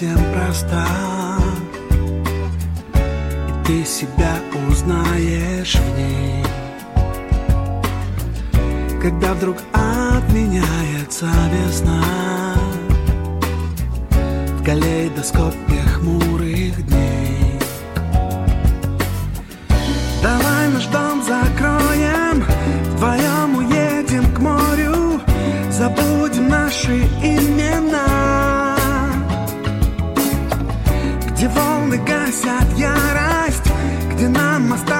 Совсем проста. И ты себя узнаешь в ней. Когда вдруг отменяется весна В калейдоскопе хмурых дней. Давай наш дом закроем Вдвоем уедем к морю. Забудем наши имена Где волны гасят ярость Где нам осталась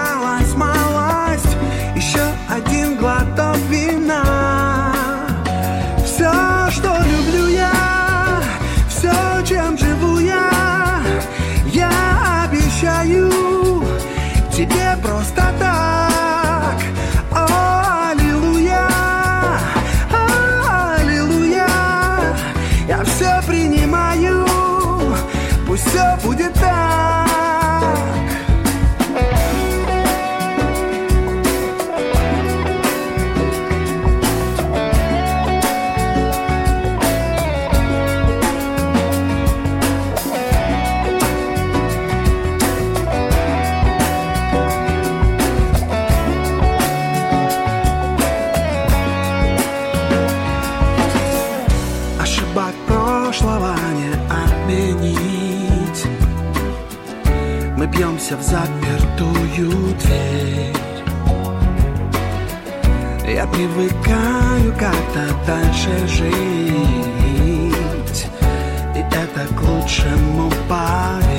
в запертую дверь. Я привыкаю как-то дальше жить И это к лучшему поверь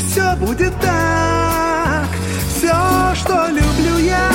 пусть все будет так. Все, что люблю я,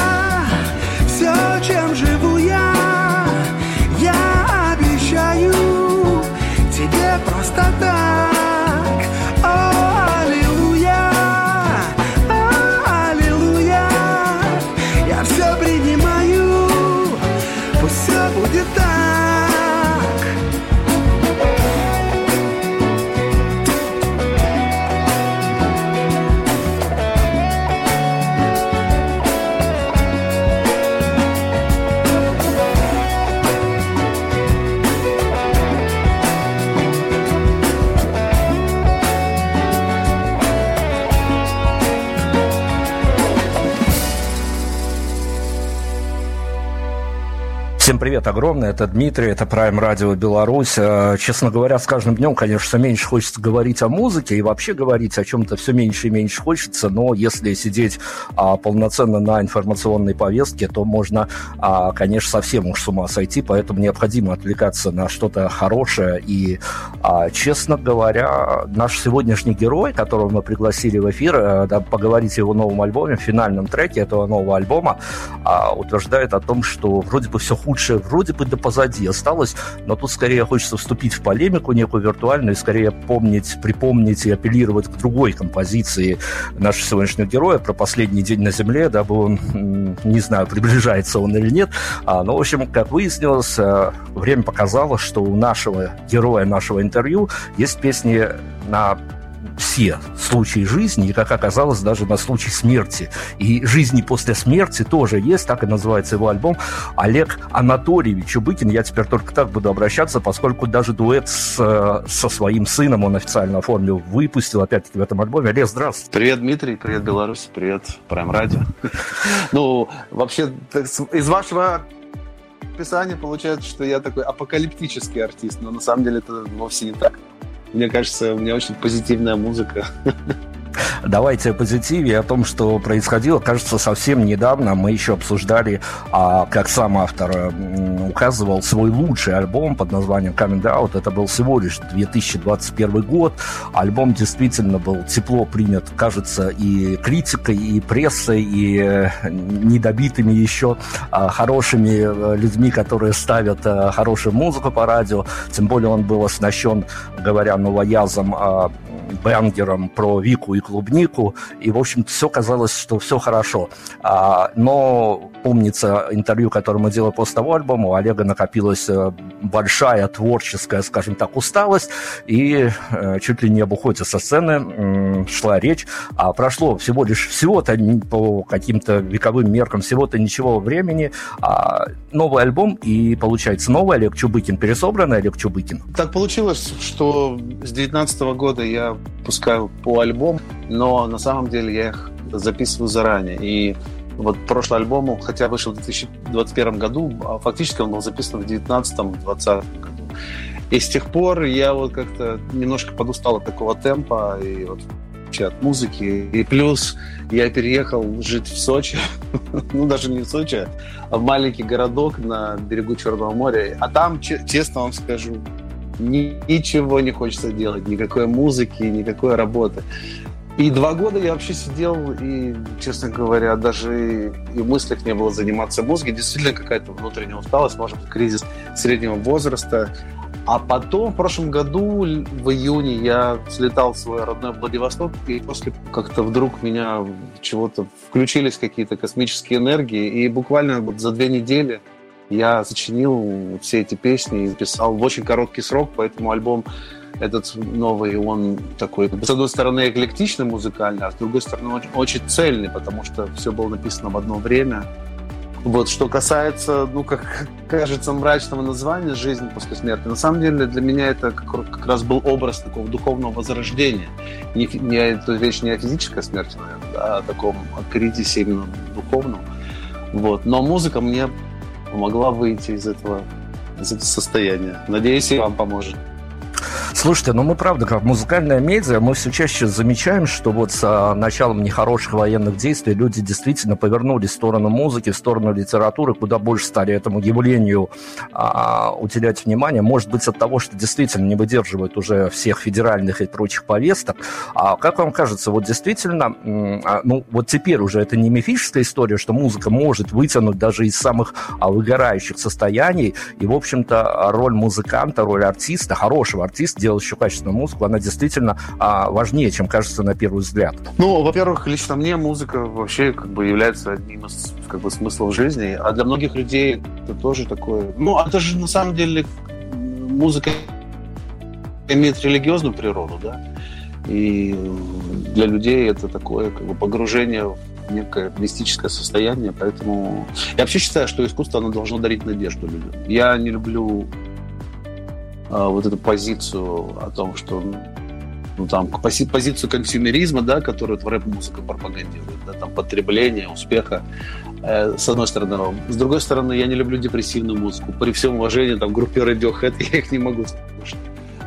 Всем привет огромное. Это Дмитрий, это Prime Radio Беларусь. Э, честно говоря, с каждым днем, конечно, меньше хочется говорить о музыке и вообще говорить о чем-то все меньше и меньше хочется, но если сидеть а, полноценно на информационной повестке, то можно, а, конечно, совсем уж с ума сойти, поэтому необходимо отвлекаться на что-то хорошее. И, а, честно говоря, наш сегодняшний герой, которого мы пригласили в эфир, а, да, поговорить о его новом альбоме, финальном треке этого нового альбома, а, утверждает о том, что вроде бы все худшее вроде бы да позади осталось, но тут скорее хочется вступить в полемику некую виртуальную, и скорее помнить, припомнить и апеллировать к другой композиции нашего сегодняшнего героя про последний день на Земле, дабы он, не знаю, приближается он или нет, а, но, в общем, как выяснилось, э, время показало, что у нашего героя нашего интервью есть песни на все случаи жизни, и, как оказалось, даже на случай смерти. И «Жизни после смерти» тоже есть, так и называется его альбом. Олег Анатольевич Чубыкин, я теперь только так буду обращаться, поскольку даже дуэт с, со своим сыном он официально оформил, выпустил, опять-таки, в этом альбоме. Олег, здравствуй. Привет, Дмитрий, привет, Беларусь, привет, Прайм Радио. Ну, вообще, из вашего описания получается, что я такой апокалиптический артист, но на самом деле это вовсе не так. Мне кажется, у меня очень позитивная музыка. Давайте о позитиве, о том, что происходило. Кажется, совсем недавно мы еще обсуждали, а, как сам автор указывал, свой лучший альбом под названием Coming Out. Это был всего лишь 2021 год. Альбом действительно был тепло принят, кажется, и критикой, и прессой, и э, недобитыми еще а, хорошими э, людьми, которые ставят а, хорошую музыку по радио. Тем более он был оснащен, говоря новоязом, а, бенгером про Вику и клубнику, и, в общем, все казалось, что все хорошо. А, но помнится интервью, которое мы делали после того альбома, у Олега накопилась э, большая творческая, скажем так, усталость, и э, чуть ли не об уходе со сцены шла речь. А прошло всего лишь всего-то по каким-то вековым меркам, всего-то ничего времени. А новый альбом, и получается новый Олег Чубыкин, пересобранный Олег Чубыкин. Так получилось, что с 2019 года я пускаю по альбому, но на самом деле я их записываю заранее. И вот прошлый альбом, хотя вышел в 2021 году, а фактически он был записан в 2019-2020 году. И с тех пор я вот как-то немножко подустал от такого темпа и вот вообще от музыки. И плюс я переехал жить в Сочи, ну даже не в Сочи, а в маленький городок на берегу Черного моря. А там, честно вам скажу, ничего не хочется делать, никакой музыки, никакой работы. И два года я вообще сидел, и, честно говоря, даже и в мыслях не было заниматься мозгом. Действительно, какая-то внутренняя усталость, может быть, кризис среднего возраста. А потом, в прошлом году, в июне, я слетал в свой родной Владивосток, и после как-то вдруг меня чего-то включились какие-то космические энергии, и буквально вот за две недели я сочинил все эти песни и записал в очень короткий срок, поэтому альбом этот новый, он такой, с одной стороны, эклектичный музыкальный, а с другой стороны, очень, очень цельный, потому что все было написано в одно время. Вот, что касается, ну, как кажется, мрачного названия «Жизнь после смерти», на самом деле для меня это как, как раз был образ такого духовного возрождения. Не, не эта вещь не о физической смерти, наверное, а о таком о кризисе именно духовном. Вот. Но музыка мне помогла выйти из этого, из этого состояния. Надеюсь, и вам поможет. Слушайте, ну мы правда, как музыкальная медиа, мы все чаще замечаем, что вот с а, началом нехороших военных действий люди действительно повернулись в сторону музыки, в сторону литературы, куда больше стали этому явлению а, уделять внимание. Может быть, от того, что действительно не выдерживают уже всех федеральных и прочих повесток. А как вам кажется, вот действительно, а, ну вот теперь уже это не мифическая история, что музыка может вытянуть даже из самых а, выгорающих состояний, и, в общем-то, роль музыканта, роль артиста, хорошего артиста еще качественную музыку, она действительно а, важнее, чем кажется на первый взгляд. Ну, во-первых, лично мне музыка вообще как бы является одним из как бы смыслов жизни, а для многих людей это тоже такое. Ну, это же на самом деле музыка имеет религиозную природу, да, и для людей это такое как бы погружение в некое мистическое состояние, поэтому я вообще считаю, что искусство оно должно дарить надежду людям. Я не люблю вот эту позицию о том, что ну, там, пози- позицию консюмеризма, да, которую в рэп-музыка пропагандирует, да, там, потребление, успеха, э, с одной стороны. С другой стороны, я не люблю депрессивную музыку. При всем уважении, там, группе Radiohead я их не могу слушать.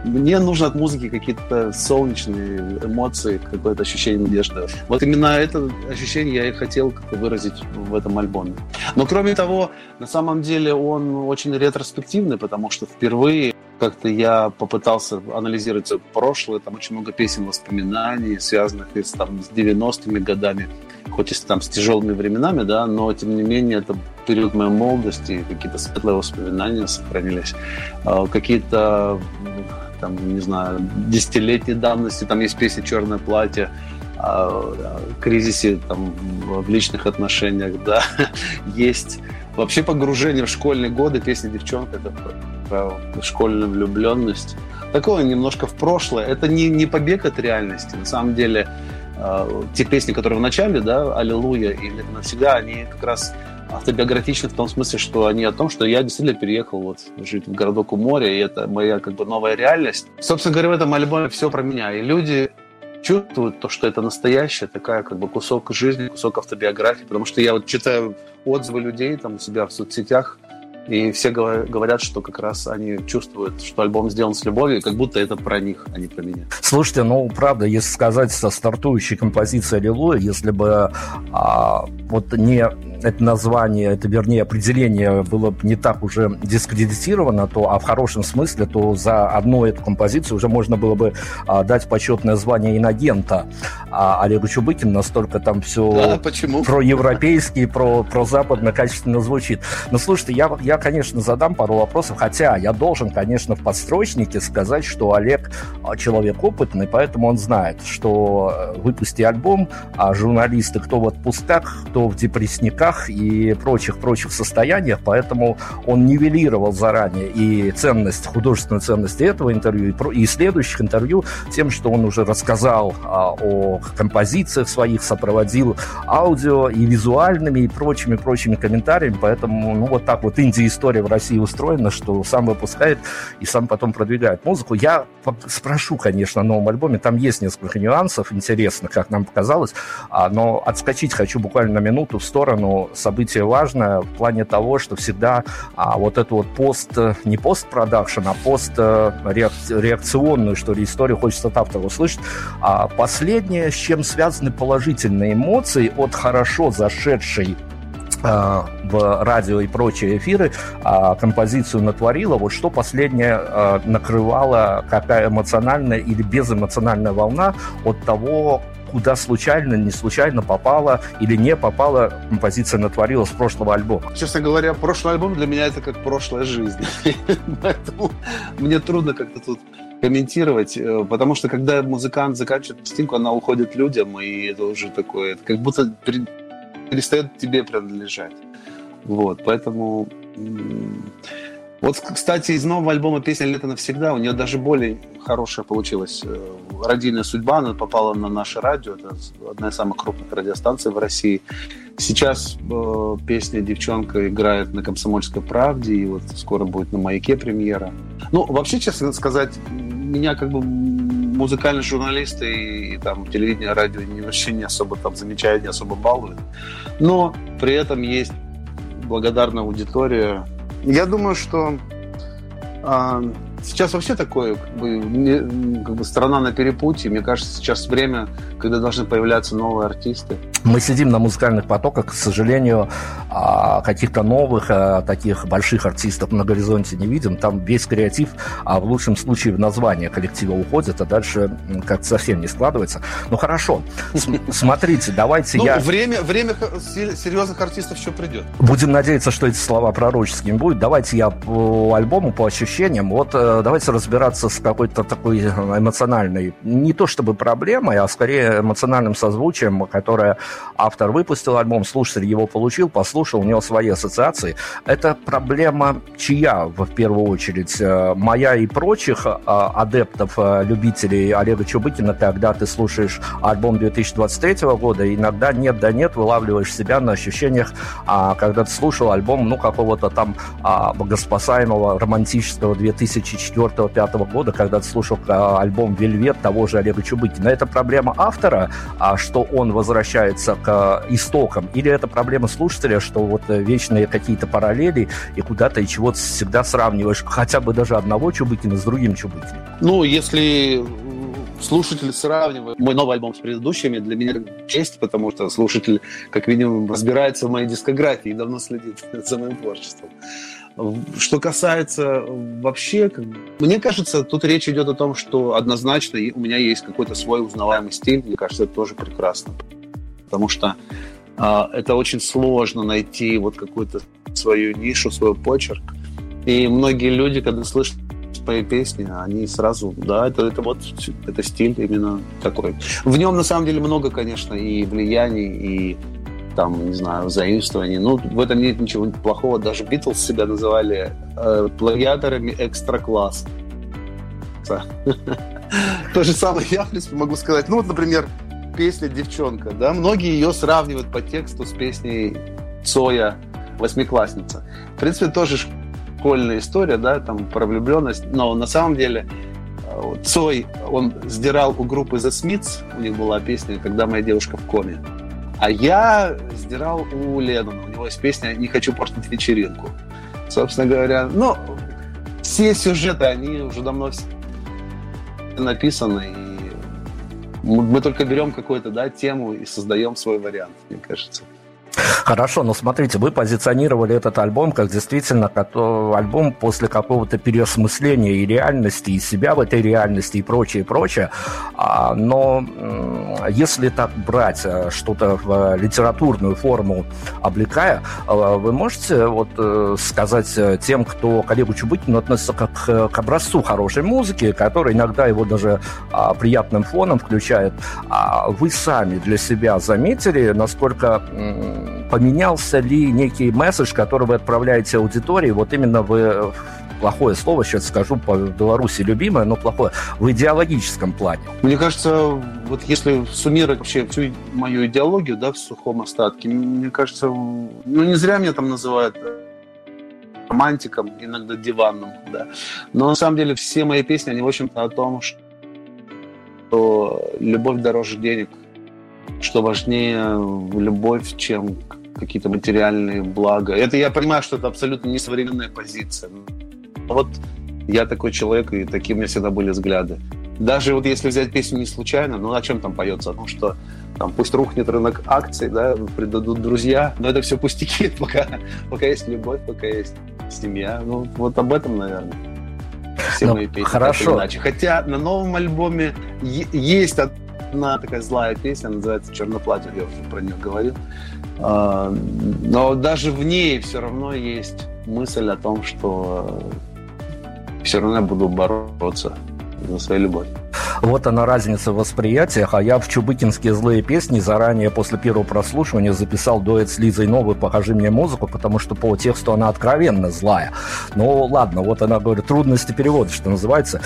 Мне нужно от музыки какие-то солнечные эмоции, какое-то ощущение надежды. Вот именно это ощущение я и хотел как-то выразить в этом альбоме. Но кроме того, на самом деле он очень ретроспективный, потому что впервые как-то я попытался анализировать прошлое, там очень много песен воспоминаний, связанных и с, там, с 90-ми годами, хоть и с, там, с тяжелыми временами, да, но тем не менее это период моей молодости, какие-то светлые воспоминания сохранились, а, какие-то там, не знаю, десятилетней давности, там есть песня «Черное платье», о кризисе там, в личных отношениях, да, есть вообще погружение в школьные годы, песня «Девчонка» — это про школьную влюбленность. Такое немножко в прошлое. Это не, не побег от реальности. На самом деле, э, те песни, которые в начале, да, «Аллилуйя» или «Навсегда», они как раз автобиографичны в том смысле, что они о том, что я действительно переехал вот жить в городок у моря, и это моя как бы новая реальность. Собственно говоря, в этом альбоме все про меня. И люди чувствуют то, что это настоящая такая как бы кусок жизни, кусок автобиографии, потому что я вот читаю отзывы людей там у себя в соцсетях, и все говорят, что как раз они чувствуют, что альбом сделан с любовью, как будто это про них, а не про меня. Слушайте, ну, правда, если сказать со стартующей композицией «Аллилуйя», если бы а, вот не это название, это, вернее, определение было не так уже дискредитировано, то, а в хорошем смысле, то за одну эту композицию уже можно было бы а, дать почетное звание иногента а Олегу Чубыкину, настолько там все да, почему? про европейский, про, про западно качественно звучит. Но слушайте, я, я, конечно, задам пару вопросов, хотя я должен, конечно, в подстрочнике сказать, что Олег а, человек опытный, поэтому он знает, что э, выпусти альбом, а журналисты кто в отпусках, кто в депрессниках, и прочих-прочих состояниях, поэтому он нивелировал заранее и ценность, художественную ценность этого интервью, и, следующих интервью тем, что он уже рассказал а, о композициях своих, сопроводил аудио и визуальными, и прочими-прочими комментариями, поэтому, ну, вот так вот Индия-история в России устроена, что сам выпускает и сам потом продвигает музыку. Я спрошу, конечно, о новом альбоме, там есть несколько нюансов интересных, как нам показалось, а, но отскочить хочу буквально на минуту в сторону событие важное в плане того, что всегда а, вот эту вот пост, не постпродакшн, а пост э, что ли, историю хочется от автора услышать. А последнее, с чем связаны положительные эмоции от хорошо зашедшей а, в радио и прочие эфиры а, композицию натворила, вот что последнее а, накрывала, какая эмоциональная или безэмоциональная волна от того, куда случайно, не случайно попала или не попала композиция натворила с прошлого альбома? Честно говоря, прошлый альбом для меня это как прошлая жизнь. Поэтому мне трудно как-то тут комментировать, э, потому что когда музыкант заканчивает пластинку, она уходит людям, и это уже такое, это как будто перестает тебе принадлежать. Вот, поэтому вот, кстати, из нового альбома «Песня лето навсегда» у нее даже более хорошая получилась э, родильная судьба. Она попала на наше радио. Это одна из самых крупных радиостанций в России. Сейчас э, песня «Девчонка» играет на «Комсомольской правде», и вот скоро будет на «Маяке» премьера. Ну, вообще, честно сказать, меня как бы музыкальные журналисты и, и там телевидение, радио не, вообще не особо там замечают, не особо балуют. Но при этом есть благодарная аудитория, я думаю, что а, сейчас вообще такое, как бы, как бы страна на перепутье. Мне кажется, сейчас время, когда должны появляться новые артисты. Мы сидим на музыкальных потоках, к сожалению, а, каких-то новых, а, таких больших артистов на горизонте не видим. Там весь креатив, а в лучшем случае в название коллектива уходит, а дальше как-то совсем не складывается. Ну хорошо, смотрите, давайте ну, я... Время, время серьезных артистов еще придет. Будем надеяться, что эти слова пророческими будут. Давайте я по альбому, по ощущениям. Вот э, давайте разбираться с какой-то такой эмоциональной, не то чтобы проблемой, а скорее эмоциональным созвучием, которое автор выпустил альбом, слушатель его получил, послушал, у него свои ассоциации. Это проблема чья, в первую очередь? Э, моя и прочих э, адептов, э, любителей Олега Чубыкина, когда ты слушаешь альбом 2023 года, иногда нет да нет, вылавливаешь себя на ощущениях, а, когда ты слушал альбом, ну, какого-то там а, богоспасаемого романтического 2004-2005 года, когда ты слушал альбом «Вельвет» того же Олега Чубыкина. Это проблема автора, а что он возвращается к истокам, или это проблема слушателя, что вот вечные какие-то параллели и куда-то и чего-то всегда сравниваешь хотя бы даже одного Чубыкина с другим Чубыкиным? Ну, если слушатель сравнивает мой новый альбом с предыдущими, для меня честь, потому что слушатель, как минимум, разбирается в моей дискографии и давно следит за моим творчеством. Что касается вообще, мне кажется, тут речь идет о том, что однозначно у меня есть какой-то свой узнаваемый стиль. Мне кажется, это тоже прекрасно. Потому что э, это очень сложно найти вот какую-то свою нишу, свой почерк. И многие люди, когда слышат мои песни, они сразу, да, это, это вот, это стиль именно такой. В нем, на самом деле, много, конечно, и влияний, и там, не знаю, заимствований. Ну, в этом нет ничего плохого. Даже Битлз себя называли э, плагиаторами экстра-класс. То же самое я, в принципе, могу сказать. Ну, вот, например, песня «Девчонка», да, многие ее сравнивают по тексту с песней Цоя «Восьмиклассница». В принципе, тоже школьная история, да, там про влюбленность, но на самом деле э, Цой, он сдирал у группы The Smiths, у них была песня «Когда моя девушка в коме», а я сдирал у Леннона, у него есть песня «Не хочу портить вечеринку». Собственно говоря, ну, все сюжеты, они уже давно написаны, и мы только берем какую-то да, тему и создаем свой вариант, мне кажется. Хорошо, но смотрите, вы позиционировали этот альбом как действительно альбом после какого-то переосмысления и реальности, и себя в этой реальности, и прочее, прочее. А, но если так брать э, что-то в литературную форму облекая, э, вы можете вот э, сказать тем, кто к Олегу Чубыкину относится как к образцу хорошей музыки, который иногда его даже а, приятным фоном включает, а вы сами для себя заметили, насколько поменялся ли некий месседж, который вы отправляете аудитории, вот именно в плохое слово сейчас скажу по Беларуси любимое, но плохое, в идеологическом плане? Мне кажется, вот если суммировать вообще всю мою идеологию, да, в сухом остатке, мне кажется, ну не зря меня там называют романтиком, иногда диванным, да. Но на самом деле все мои песни, они, в общем-то, о том, что любовь дороже денег, что важнее любовь, чем какие-то материальные блага. Это я понимаю, что это абсолютно не современная позиция. Вот я такой человек, и такие у меня всегда были взгляды. Даже вот если взять песню не случайно, ну о чем там поется? О том, что там пусть рухнет рынок акций, да, предадут друзья, но это все пустяки, пока, пока есть любовь, пока есть семья. Ну, вот об этом, наверное. Все ну, мои песни. Хорошо. Иначе. Хотя на новом альбоме есть одна такая злая песня, называется «Черное платье», я уже про нее говорил. А, но даже в ней все равно есть мысль о том, что все равно я буду бороться за свою любовь. Вот она разница в восприятиях, а я в Чубыкинские злые песни заранее после первого прослушивания записал дуэт с Лизой Новой «Покажи мне музыку», потому что по тексту она откровенно злая. Ну ладно, вот она говорит, трудности перевода, что называется.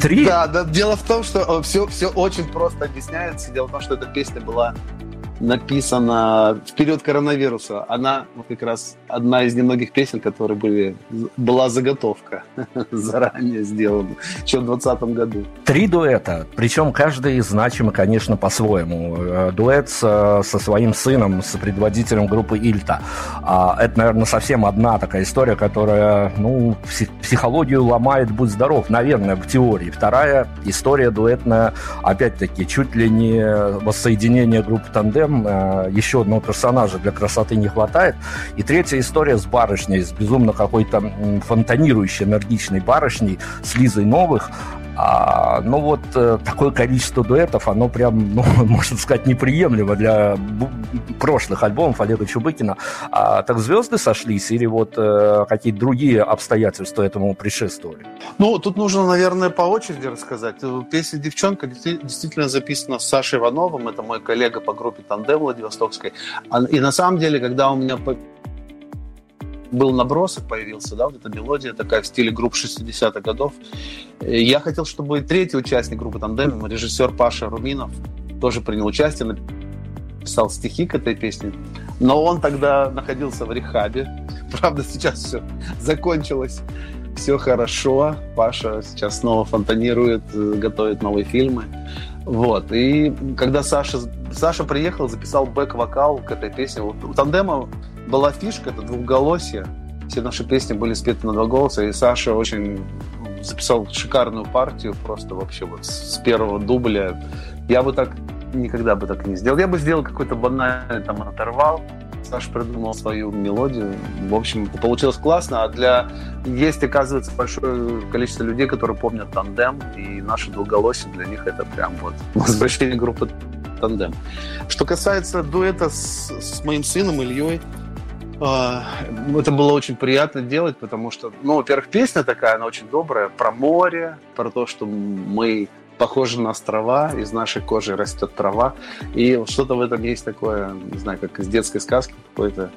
Три... Да, да, дело в том, что все, все очень просто объясняется. Дело в том, что эта песня была написана в период коронавируса. Она как раз одна из немногих песен, которые были, была заготовка заранее сделана, еще в 2020 году. Три дуэта, причем каждый значимый, конечно, по-своему. Э, дуэт со, со своим сыном, с предводителем группы Ильта. А, это, наверное, совсем одна такая история, которая, ну, психологию ломает, будь здоров, наверное, в теории. Вторая история дуэтная, опять-таки, чуть ли не воссоединение группы Тандем М, э, еще одного персонажа для красоты не хватает. И третья история с барышней, с безумно какой-то фонтанирующей, энергичной барышней, с Лизой Новых. А, ну вот э, такое количество дуэтов, оно прям, ну, можно сказать, неприемлемо для прошлых альбомов Олега Чубыкина. А, так звезды сошлись или вот э, какие-то другие обстоятельства этому предшествовали? Ну, тут нужно, наверное, по очереди рассказать. Песня «Девчонка» действительно записана с Сашей Ивановым, это мой коллега по группе «Тандем» Владивостокской. А, и на самом деле, когда у меня был набросок, появился, да, вот эта мелодия такая в стиле групп 60-х годов. Я хотел, чтобы третий участник группы «Тандем», режиссер Паша Руминов, тоже принял участие, написал стихи к этой песне. Но он тогда находился в рехабе. Правда, сейчас все закончилось. Все хорошо. Паша сейчас снова фонтанирует, готовит новые фильмы. Вот. И когда Саша, Саша приехал, записал бэк-вокал к этой песне. Вот у тандема была фишка, это двухголосие. Все наши песни были спеты на два голоса, и Саша очень записал шикарную партию, просто вообще вот с первого дубля. Я бы так никогда бы так не сделал. Я бы сделал какой-то банальный там оторвал. Саша придумал свою мелодию. В общем, получилось классно. А для... Есть, оказывается, большое количество людей, которые помнят тандем, и наши двуголосие для них это прям вот возвращение группы тандем. Что касается дуэта с, с моим сыном Ильей, а, это было очень приятно делать, потому что, ну, во-первых, песня такая, она очень добрая, про море, про то, что мы похожи на острова, из нашей кожи растет трава, и что-то в этом есть такое, не знаю, как из детской сказки какой-то.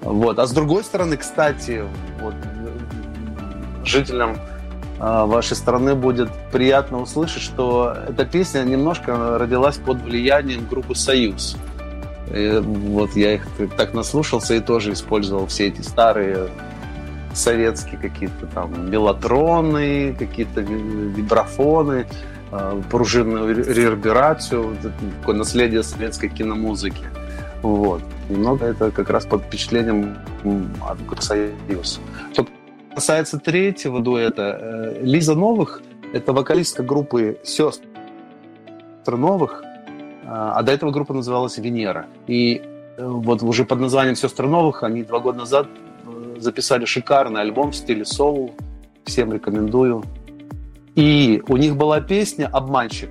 Вот. А с другой стороны, кстати, вот, жителям а, вашей страны будет приятно услышать, что эта песня немножко родилась под влиянием группы «Союз». И вот я их так наслушался и тоже использовал все эти старые советские какие-то там мелатроны, какие-то вибрафоны, пружинную реверберацию, такое наследие советской киномузыки. Вот. Немного это как раз под впечатлением от Союз. Что касается третьего дуэта, э, Лиза Новых – это вокалистка группы «Сестры Новых», а до этого группа называлась «Венера». И э, вот уже под названием «Сестры новых» они два года назад э, записали шикарный альбом в стиле соул. Всем рекомендую. И у них была песня «Обманщик»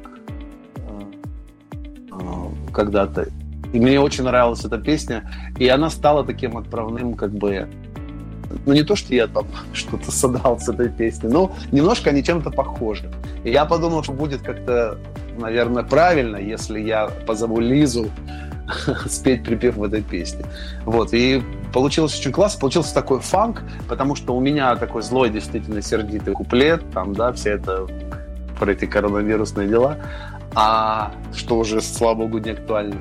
э, когда-то. И мне очень нравилась эта песня. И она стала таким отправным, как бы... Ну, не то, что я там что-то содрал с этой песни, но немножко они чем-то похожи. И я подумал, что будет как-то наверное, правильно, если я позову Лизу спеть припев в этой песне. Вот, и получилось очень классно, получился такой фанк, потому что у меня такой злой, действительно сердитый куплет, там, да, все это про эти коронавирусные дела, а что уже, слава богу, не актуально.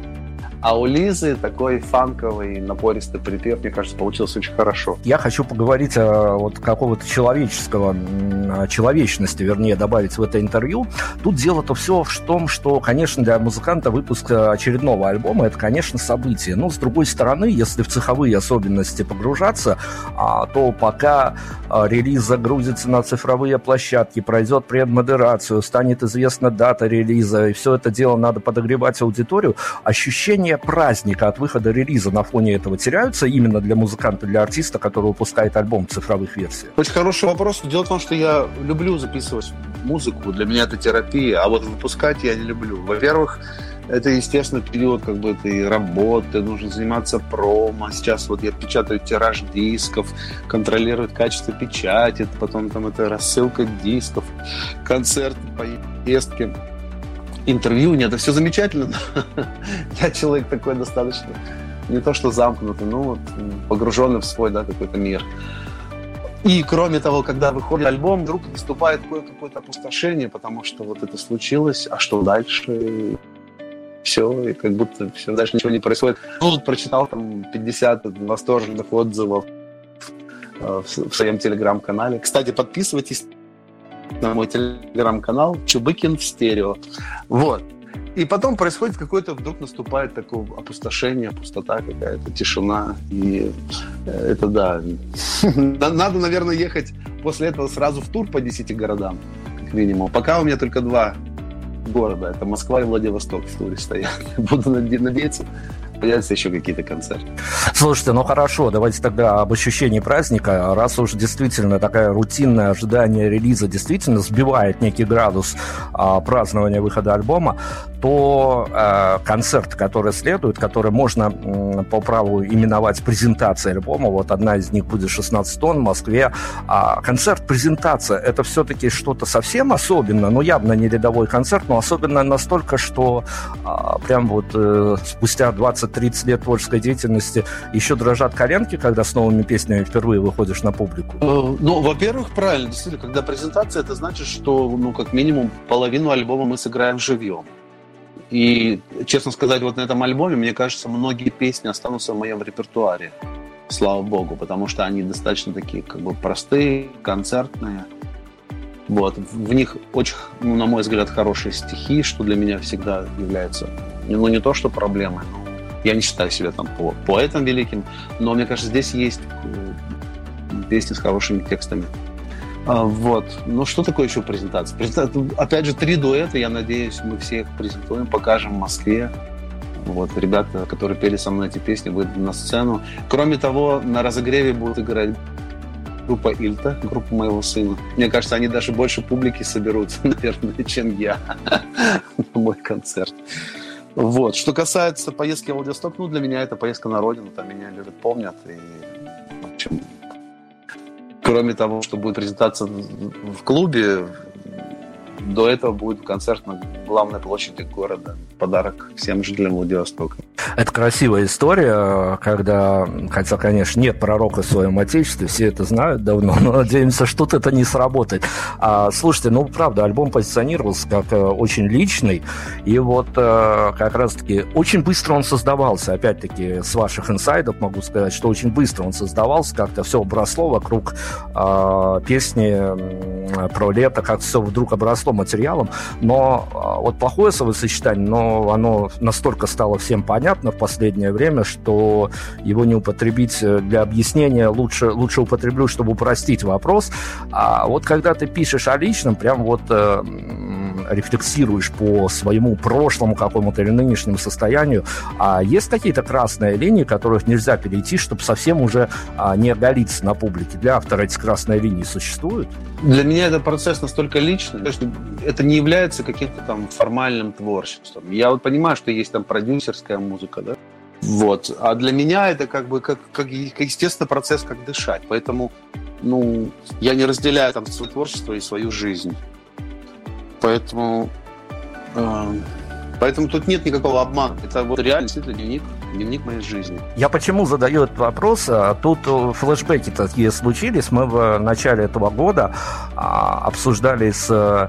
А у Лизы такой фанковый, напористый припев, мне кажется, получился очень хорошо. Я хочу поговорить о вот какого-то человеческого, человечности, вернее, добавить в это интервью. Тут дело-то все в том, что, конечно, для музыканта выпуск очередного альбома – это, конечно, событие. Но, с другой стороны, если в цеховые особенности погружаться, а, то пока а, релиз загрузится на цифровые площадки, пройдет предмодерацию, станет известна дата релиза, и все это дело надо подогревать аудиторию, ощущение праздника от выхода релиза на фоне этого теряются именно для музыканта, для артиста, который выпускает альбом в цифровых версиях? Очень хороший вопрос. Дело в том, что я люблю записывать музыку. Для меня это терапия. А вот выпускать я не люблю. Во-первых, это, естественно, период как бы этой работы, нужно заниматься промо. Сейчас вот я печатаю тираж дисков, контролировать качество печати, потом там это рассылка дисков, концерты, поездки интервью, нет, это все замечательно. Я человек такой достаточно, не то что замкнутый, но вот погруженный в свой, да, какой-то мир. И кроме того, когда выходит альбом, вдруг наступает какое-то опустошение, потому что вот это случилось, а что дальше? Все, и как будто все, дальше ничего не происходит. Ну, прочитал там 50 восторженных отзывов э, в, в своем телеграм-канале. Кстати, подписывайтесь на мой телеграм-канал Чубыкин в стерео. Вот. И потом происходит какое-то, вдруг наступает такое опустошение, пустота какая-то, тишина. И э, это да. Надо, наверное, ехать после этого сразу в тур по 10 городам, как минимум. Пока у меня только два города. Это Москва и Владивосток в туре стоят. Буду надеяться появятся еще какие-то концерты. Слушайте, ну хорошо, давайте тогда об ощущении праздника. Раз уж действительно такая рутинное ожидание релиза действительно сбивает некий градус а, празднования выхода альбома, то а, концерт, который следует, который можно м, по праву именовать презентацией альбома, вот одна из них будет 16 тонн в Москве, а концерт-презентация, это все-таки что-то совсем особенное, ну явно не рядовой концерт, но особенно настолько, что а, прям вот э, спустя 20-30 лет творческой деятельности еще дрожат коленки, когда с новыми песнями впервые выходишь на публику? Э, ну, во-первых, правильно, действительно, когда презентация, это значит, что, ну, как минимум, половину альбома мы сыграем живьем. И, честно сказать, вот на этом альбоме, мне кажется, многие песни останутся в моем репертуаре. Слава богу, потому что они достаточно такие, как бы, простые, концертные. Вот. В них очень, ну, на мой взгляд, хорошие стихи, что для меня всегда является, ну, не то, что проблемой, но я не считаю себя там по поэтом великим, но мне кажется, здесь есть э, песни с хорошими текстами. А, вот. Ну, что такое еще презентация? презентация? Опять же, три дуэта, я надеюсь, мы все их презентуем, покажем в Москве. Вот, ребята, которые пели со мной эти песни, выйдут на сцену. Кроме того, на разогреве будут играть группа Ильта, группа моего сына. Мне кажется, они даже больше публики соберут, наверное, чем я на мой концерт. Вот. Что касается поездки в Владивосток, ну, для меня это поездка на родину, там меня любят, помнят. И, в общем, кроме того, что будет презентация в клубе, до этого будет концерт на главной площади города. Подарок всем жителям Владивостока. Это красивая история, когда, хотя, конечно, нет пророка в своем отечестве, все это знают давно, но надеемся, что это не сработает. А, слушайте, ну, правда, альбом позиционировался как э, очень личный, и вот э, как раз-таки очень быстро он создавался, опять-таки, с ваших инсайдов могу сказать, что очень быстро он создавался, как-то все обросло вокруг э, песни про лето, как все вдруг обросло материалом, но э, вот плохое словосочетание, но оно настолько стало всем понятно, в последнее время, что его не употребить э, для объяснения, лучше, лучше употреблю, чтобы упростить вопрос. А вот когда ты пишешь о личном, прям вот э, рефлексируешь по своему прошлому какому-то или нынешнему состоянию, а есть какие-то красные линии, которых нельзя перейти, чтобы совсем уже а, не оголиться на публике? Для автора эти красные линии существуют? Для меня этот процесс настолько личный, что это не является каким-то там формальным творчеством. Я вот понимаю, что есть там продюсерская музыка, да, вот. А для меня это как бы как, как, естественно процесс, как дышать. Поэтому, ну, я не разделяю там свое творчество и свою жизнь. Поэтому, э, поэтому тут нет никакого обмана. Это вот реально действительно дневник, дневник моей жизни. Я почему задаю этот вопрос? А, тут э, флешбеки такие случились. Мы в начале этого года а, обсуждали с э,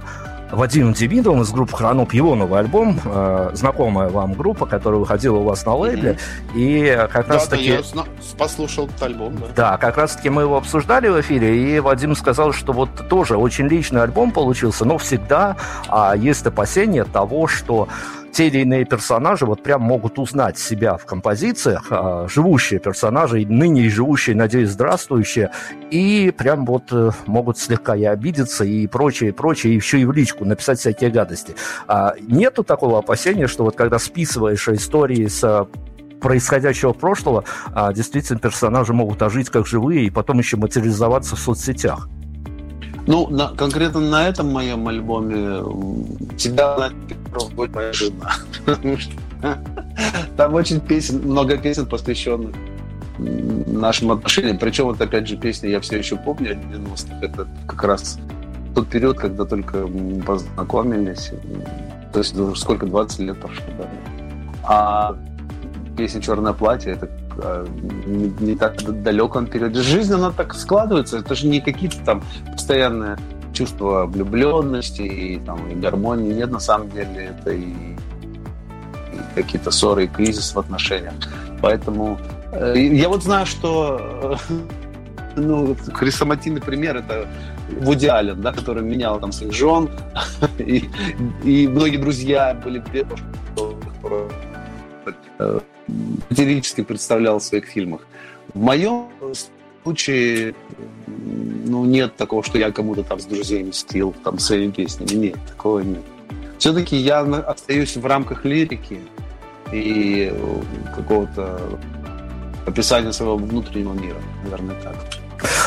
Вадимом Демидовым из группы Хроноп его новый альбом, э, знакомая вам группа, которая выходила у вас на лейбле, mm-hmm. и как раз таки... я зна... послушал этот альбом, да. Да, как раз таки мы его обсуждали в эфире, и Вадим сказал, что вот тоже очень личный альбом получился, но всегда а, есть опасение того, что те или иные персонажи вот прям могут узнать себя в композициях, а, живущие персонажи, ныне живущие, надеюсь, здравствующие, и прям вот э, могут слегка и обидеться, и прочее, и прочее, и еще и в личку написать всякие гадости. А, нету такого опасения, что вот когда списываешь истории с происходящего прошлого, а, действительно персонажи могут ожить как живые и потом еще материализоваться в соцсетях. Ну, на, конкретно на этом моем альбоме всегда будет моя жена. Там очень песен, много песен, посвященных нашим отношениям. Причем, вот опять же, песни я все еще помню, 90-х. Это как раз тот период, когда только познакомились. То есть сколько, 20 лет прошло, да. А песня «Черное платье» — это не, не так далеком периоде. Жизнь, она так складывается. Это же не какие-то там постоянные чувства влюбленности и, там, и гармонии. Нет, на самом деле, это и, и какие-то ссоры и кризис в отношениях. Поэтому э, я вот знаю, что э, ну, хрестоматийный пример это Вуди Аллен, да, который менял там своих жен, и, и многие друзья были матерически представлял в своих фильмах. В моем случае ну, нет такого, что я кому-то там с друзьями стил там своими песнями. Нет, такого нет. Все-таки я остаюсь в рамках лирики, и какого-то описания своего внутреннего мира, наверное, так.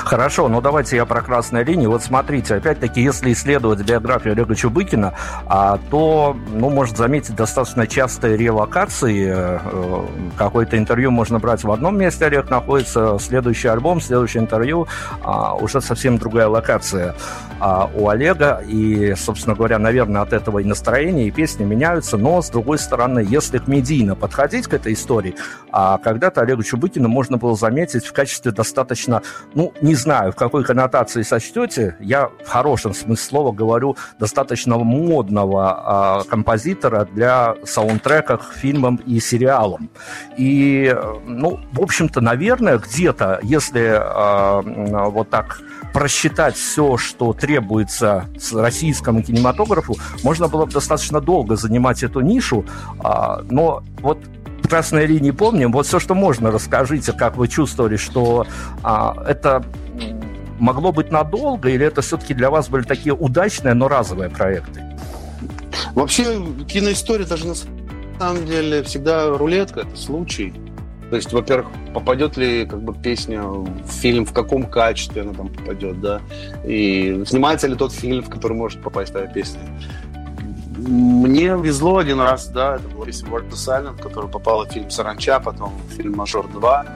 Хорошо, ну давайте я про красные линии. Вот смотрите, опять-таки, если исследовать биографию Олега Чубыкина, а, то, ну, может заметить достаточно частые релокации. Э, какое-то интервью можно брать в одном месте, Олег находится, следующий альбом, следующее интервью, а, уже совсем другая локация а, у Олега. И, собственно говоря, наверное, от этого и настроение, и песни меняются. Но, с другой стороны, если медийно подходить к этой истории, когда-то Олегу Чубыкину можно было заметить в качестве достаточно ну, не знаю, в какой коннотации сочтете, я в хорошем смысле слова говорю, достаточно модного э, композитора для саундтреков к фильмам и сериалам. И, ну, в общем-то, наверное, где-то, если э, вот так просчитать все, что требуется российскому кинематографу, можно было бы достаточно долго занимать эту нишу, а, но вот красной линии помним. Вот все, что можно, расскажите, как вы чувствовали, что а, это могло быть надолго, или это все-таки для вас были такие удачные, но разовые проекты? Вообще, киноистория даже на самом деле всегда рулетка, это случай. То есть, во-первых, попадет ли как бы песня в фильм, в каком качестве она там попадет, да, и снимается ли тот фильм, в который может попасть эта песня. Мне везло один раз, да, это была песня Word to Silent, которая попала в фильм «Саранча», потом в фильм «Мажор 2»,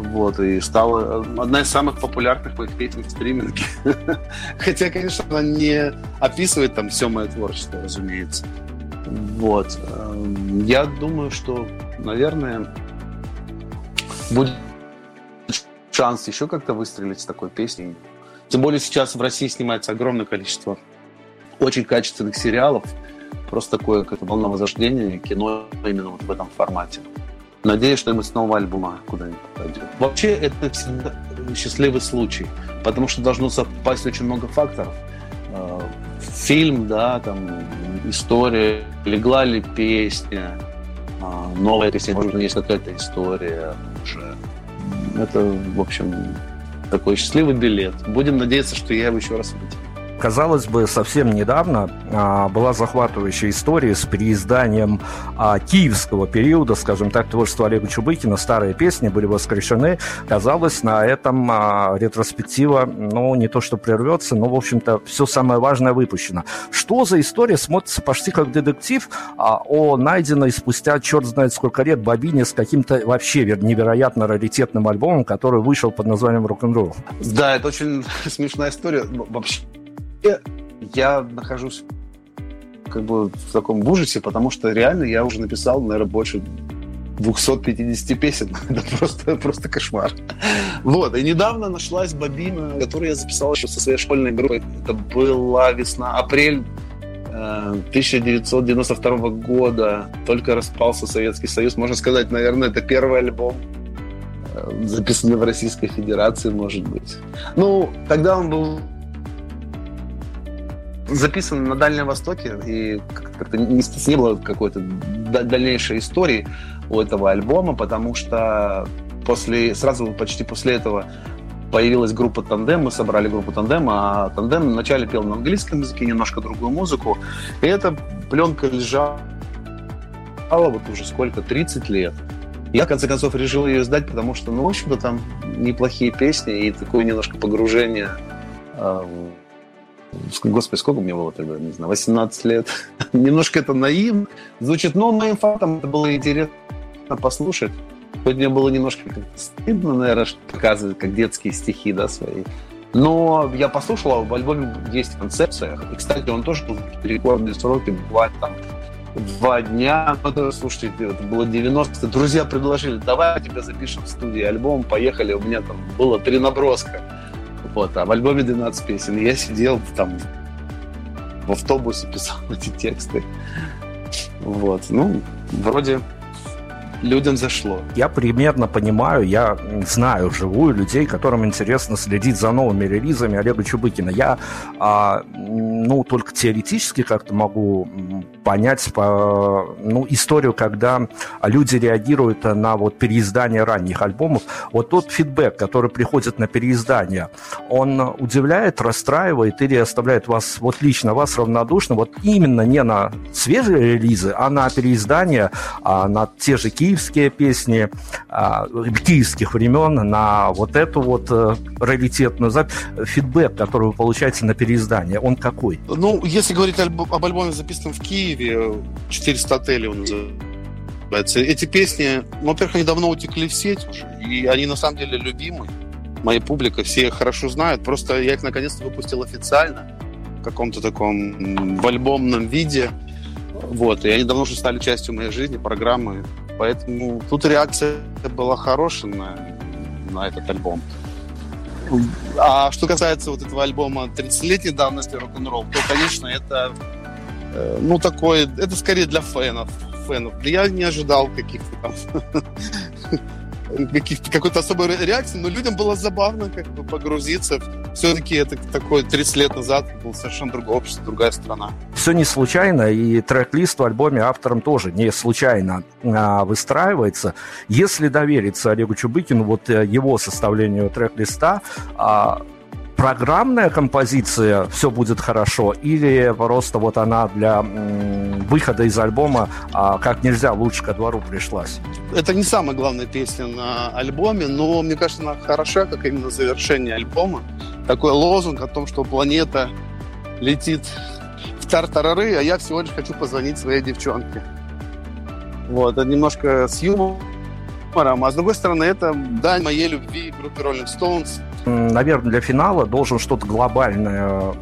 вот, и стала одна из самых популярных моих песен в стриминге. Хотя, конечно, она не описывает там все мое творчество, разумеется. Вот. Эм, я думаю, что, наверное, будет шанс еще как-то выстрелить с такой песней. Тем более сейчас в России снимается огромное количество очень качественных сериалов. Просто такое как волна возрождения кино именно вот в этом формате. Надеюсь, что мы снова альбома куда-нибудь попадем. Вообще, это всегда счастливый случай, потому что должно совпасть очень много факторов. Э, фильм, да, там, история, легла ли песня, э, новая песня, может есть какая-то история уже. Это, в общем, такой счастливый билет. Будем надеяться, что я его еще раз увидел. Казалось бы, совсем недавно а, была захватывающая история с переизданием а, киевского периода, скажем так, творчества Олега Чубыкина. Старые песни были воскрешены. Казалось, на этом а, ретроспектива, ну, не то что прервется, но, в общем-то, все самое важное выпущено. Что за история смотрится почти как детектив о найденной спустя черт знает сколько лет бобине с каким-то вообще невероятно раритетным альбомом, который вышел под названием «Рок-н-ролл». Да, это очень смешная история. Вообще я нахожусь как бы в таком ужасе, потому что реально я уже написал, наверное, больше 250 песен. Это просто, просто кошмар. Вот. И недавно нашлась бобина, которую я записал еще со своей школьной группой. Это была весна, апрель 1992 э, года. Только распался Советский Союз. Можно сказать, наверное, это первый альбом, э, записанный в Российской Федерации, может быть. Ну, тогда он был записан на Дальнем Востоке, и как-то не, не было какой-то дальнейшей истории у этого альбома, потому что после, сразу почти после этого появилась группа «Тандем», мы собрали группу «Тандем», а «Тандем» вначале пел на английском языке немножко другую музыку, и эта пленка лежала вот уже сколько, 30 лет. Я, в конце концов, решил ее издать, потому что, ну, в общем-то, там неплохие песни и такое немножко погружение э, Господи, сколько мне было тогда, не знаю, 18 лет. Немножко это наивно звучит, но моим фактом это было интересно послушать. Хоть мне было немножко стыдно, наверное, показывать, как детские стихи, да, свои. Но я послушал, а в альбоме есть концепция. И, кстати, он тоже рекордные сроки, бывает там два дня. Ну, слушайте, это было 90 Друзья предложили, давай тебя запишем в студии альбом, поехали. У меня там было три наброска. Вот, а в альбоме 12 песен. И я сидел там в автобусе, писал эти тексты. Вот, ну, вроде людям зашло. Я примерно понимаю, я знаю живую людей, которым интересно следить за новыми релизами Олега Чубыкина. Я, а, ну, только теоретически как-то могу понять по, ну, историю, когда люди реагируют на вот переиздание ранних альбомов. Вот тот фидбэк, который приходит на переиздание, он удивляет, расстраивает или оставляет вас, вот лично вас равнодушным, вот именно не на свежие релизы, а на переиздание, а на те же киевские песни а, киевских времен, на вот эту вот а, раритетную запись. Фидбэк, который вы получаете на переиздание, он какой? Ну, если говорить об, об альбоме, записанном в Киеве, 400 отелей он называется, эти песни, ну, во-первых, они давно утекли в сеть уже, и они на самом деле любимы. Моя публика, все их хорошо знают. Просто я их наконец-то выпустил официально в каком-то таком в альбомном виде. Вот, и они давно уже стали частью моей жизни, программы. Поэтому тут реакция была хорошая на, на этот альбом. А что касается вот этого альбома 30-летней давности рок-н-ролл, то, конечно, это э, ну такое, это скорее для фенов. фенов. Я не ожидал каких-то там какой-то особой реакции, но людям было забавно как бы погрузиться. Все-таки это такой 30 лет назад был совершенно другое общество, другая страна. Все не случайно, и трек-лист в альбоме автором тоже не случайно а, выстраивается. Если довериться Олегу Чубыкину, вот э, его составлению трек-листа, а, программная композиция «Все будет хорошо» или просто вот она для выхода из альбома а, как нельзя лучше ко двору пришлась? Это не самая главная песня на альбоме, но мне кажется, она хороша, как именно завершение альбома. Такой лозунг о том, что планета летит в тартарары, а я всего лишь хочу позвонить своей девчонке. Вот, это немножко с юмором, а с другой стороны, это дань моей любви группе Rolling Stones – наверное, для финала должен что-то глобальное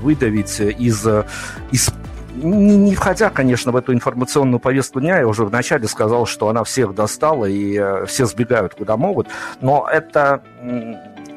выдавить из, из не, не входя, конечно, в эту информационную повестку дня, я уже вначале сказал, что она всех достала и э, все сбегают куда могут, но это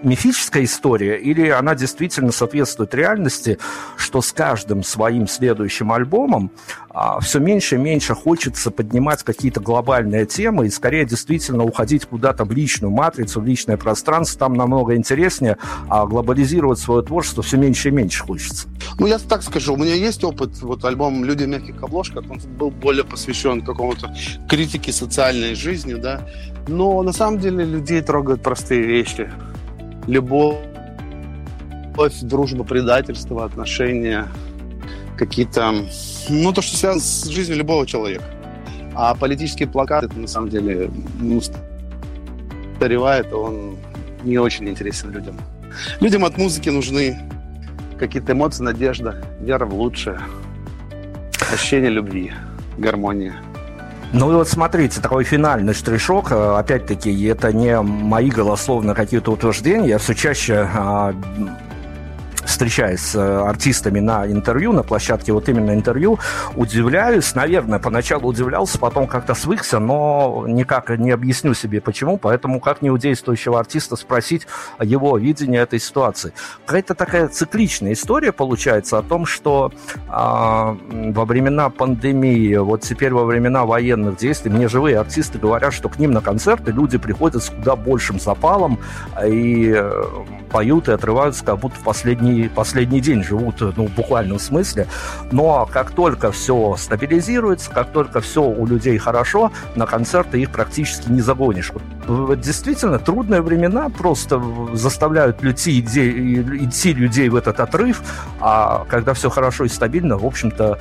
мифическая история или она действительно соответствует реальности, что с каждым своим следующим альбомом а, все меньше и меньше хочется поднимать какие-то глобальные темы и скорее действительно уходить куда-то в личную матрицу, в личное пространство, там намного интереснее, а глобализировать свое творчество все меньше и меньше хочется. Ну, я так скажу, у меня есть опыт, вот альбом «Люди в мягких обложках», он был более посвящен какому-то критике социальной жизни, да, но на самом деле людей трогают простые вещи любовь, дружба, предательство, отношения, какие-то... Ну, то, что связано с жизнью любого человека. А политические плакаты, это на самом деле, ну, старевает, он не очень интересен людям. Людям от музыки нужны какие-то эмоции, надежда, вера в лучшее, ощущение любви, гармония. Ну и вот смотрите, такой финальный штришок, э, опять-таки, это не мои голословные какие-то утверждения, я все чаще а, встречаясь с э, артистами на интервью, на площадке вот именно интервью, удивляюсь, наверное, поначалу удивлялся, потом как-то свыкся, но никак не объясню себе почему, поэтому как не у действующего артиста спросить его видение этой ситуации. Какая-то такая цикличная история получается о том, что а, во времена пандемии, вот теперь во времена военных действий, мне живые артисты говорят, что к ним на концерты люди приходят с куда большим запалом и э, поют и отрываются, как будто в последний последний день живут, ну, в буквальном смысле. Но как только все стабилизируется, как только все у людей хорошо, на концерты их практически не загонишь. Действительно, трудные времена просто заставляют людей, идти людей в этот отрыв, а когда все хорошо и стабильно, в общем-то,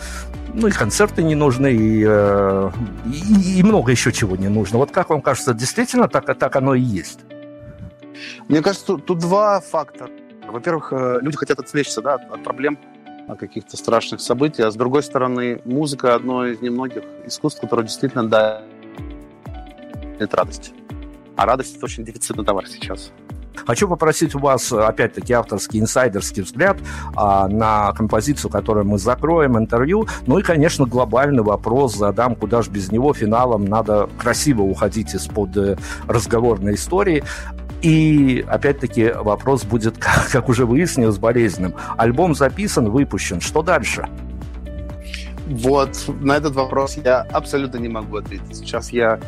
ну и концерты не нужны, и, э, и, и много еще чего не нужно. Вот как вам кажется, действительно так, так оно и есть? Мне кажется, тут два фактора. Во-первых, э, люди хотят отвлечься да, от проблем, от каких-то страшных событий, а с другой стороны, музыка одно из немногих искусств, которое действительно дает радость. А радость – это очень дефицитный товар сейчас. Хочу попросить у вас, опять-таки, авторский инсайдерский взгляд а, на композицию, которую мы закроем, интервью. Ну и, конечно, глобальный вопрос задам, куда же без него финалом надо красиво уходить из-под э, разговорной истории. И, опять-таки, вопрос будет, как, как уже выяснилось, болезненным. Альбом записан, выпущен. Что дальше? Вот, на этот вопрос я абсолютно не могу ответить. Сейчас я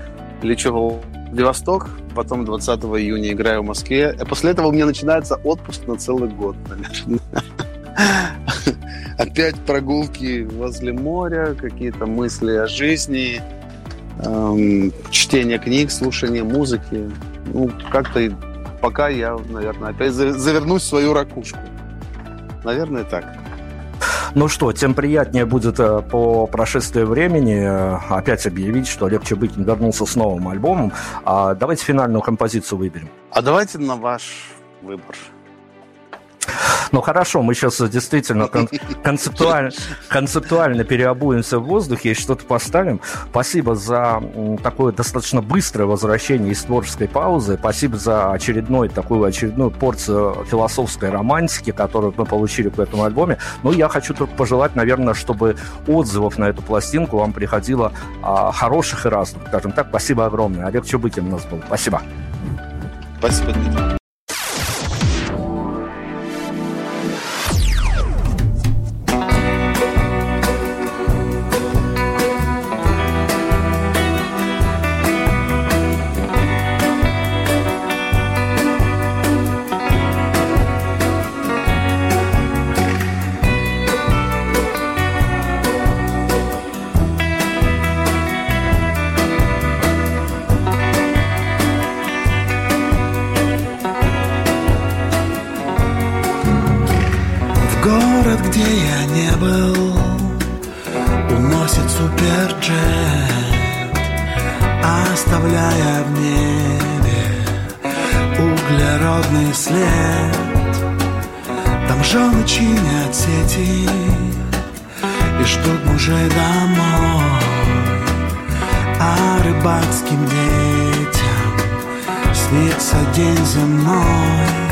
лечу в Владивосток, потом 20 июня играю в Москве. И после этого у меня начинается отпуск на целый год, наверное. Опять прогулки возле моря, какие-то мысли о жизни, эм, чтение книг, слушание музыки. Ну, как-то пока я, наверное, опять завернусь в свою ракушку. Наверное, так. Ну что, тем приятнее будет э, по прошествии времени э, опять объявить, что Олег Чебыкин вернулся с новым альбомом. А давайте финальную композицию выберем. А давайте на ваш выбор. Ну хорошо, мы сейчас действительно кон- концептуально, концептуально переобуемся в воздухе и что-то поставим. Спасибо за такое достаточно быстрое возвращение из творческой паузы. Спасибо за очередной такую очередную порцию философской романтики, которую мы получили в этом альбоме. Ну, я хочу только пожелать, наверное, чтобы отзывов на эту пластинку вам приходило а, хороших и разных. Скажем так, спасибо огромное. Олег Чубыкин у нас был. Спасибо. Спасибо, Дмитрий. я не был. Уносит суперджет Оставляя в небе Углеродный след. Там жены чинят сети И ждут мужей домой. А рыбацким детям Снится день земной.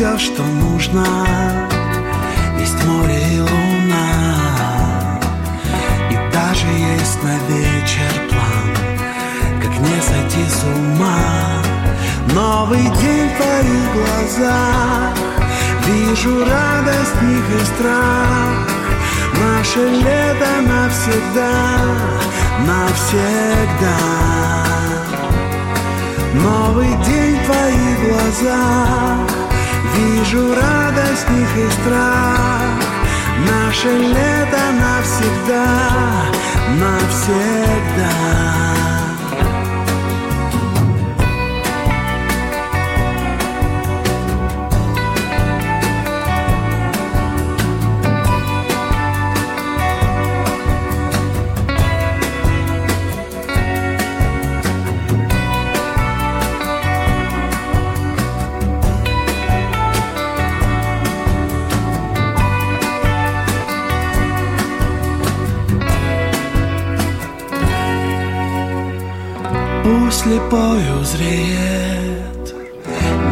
все, что нужно. Есть море и луна. И даже есть на вечер план Как не сойти с ума. Новый день в твоих глазах. Вижу радость, них и страх. Наше лето навсегда, навсегда. Новый день в твоих глазах. Вижу радость них и страх. Наше лето навсегда, навсегда. Слепою зреет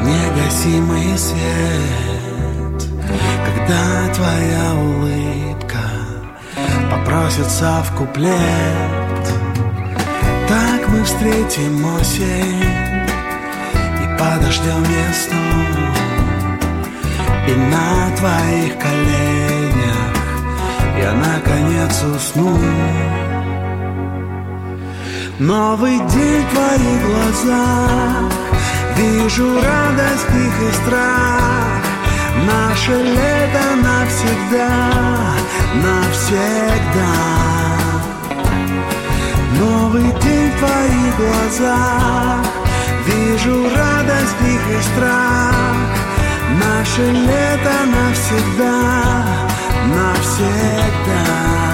негасимый свет, когда твоя улыбка попросится в куплет. Так мы встретим осень и подождем весну, и на твоих коленях я наконец усну. Новый день в твоих глазах. Вижу радость их и страх. Наше лето навсегда Навсегда. Новый день в твоих глазах. Вижу радость их и страх. Наше лето навсегда Навсегда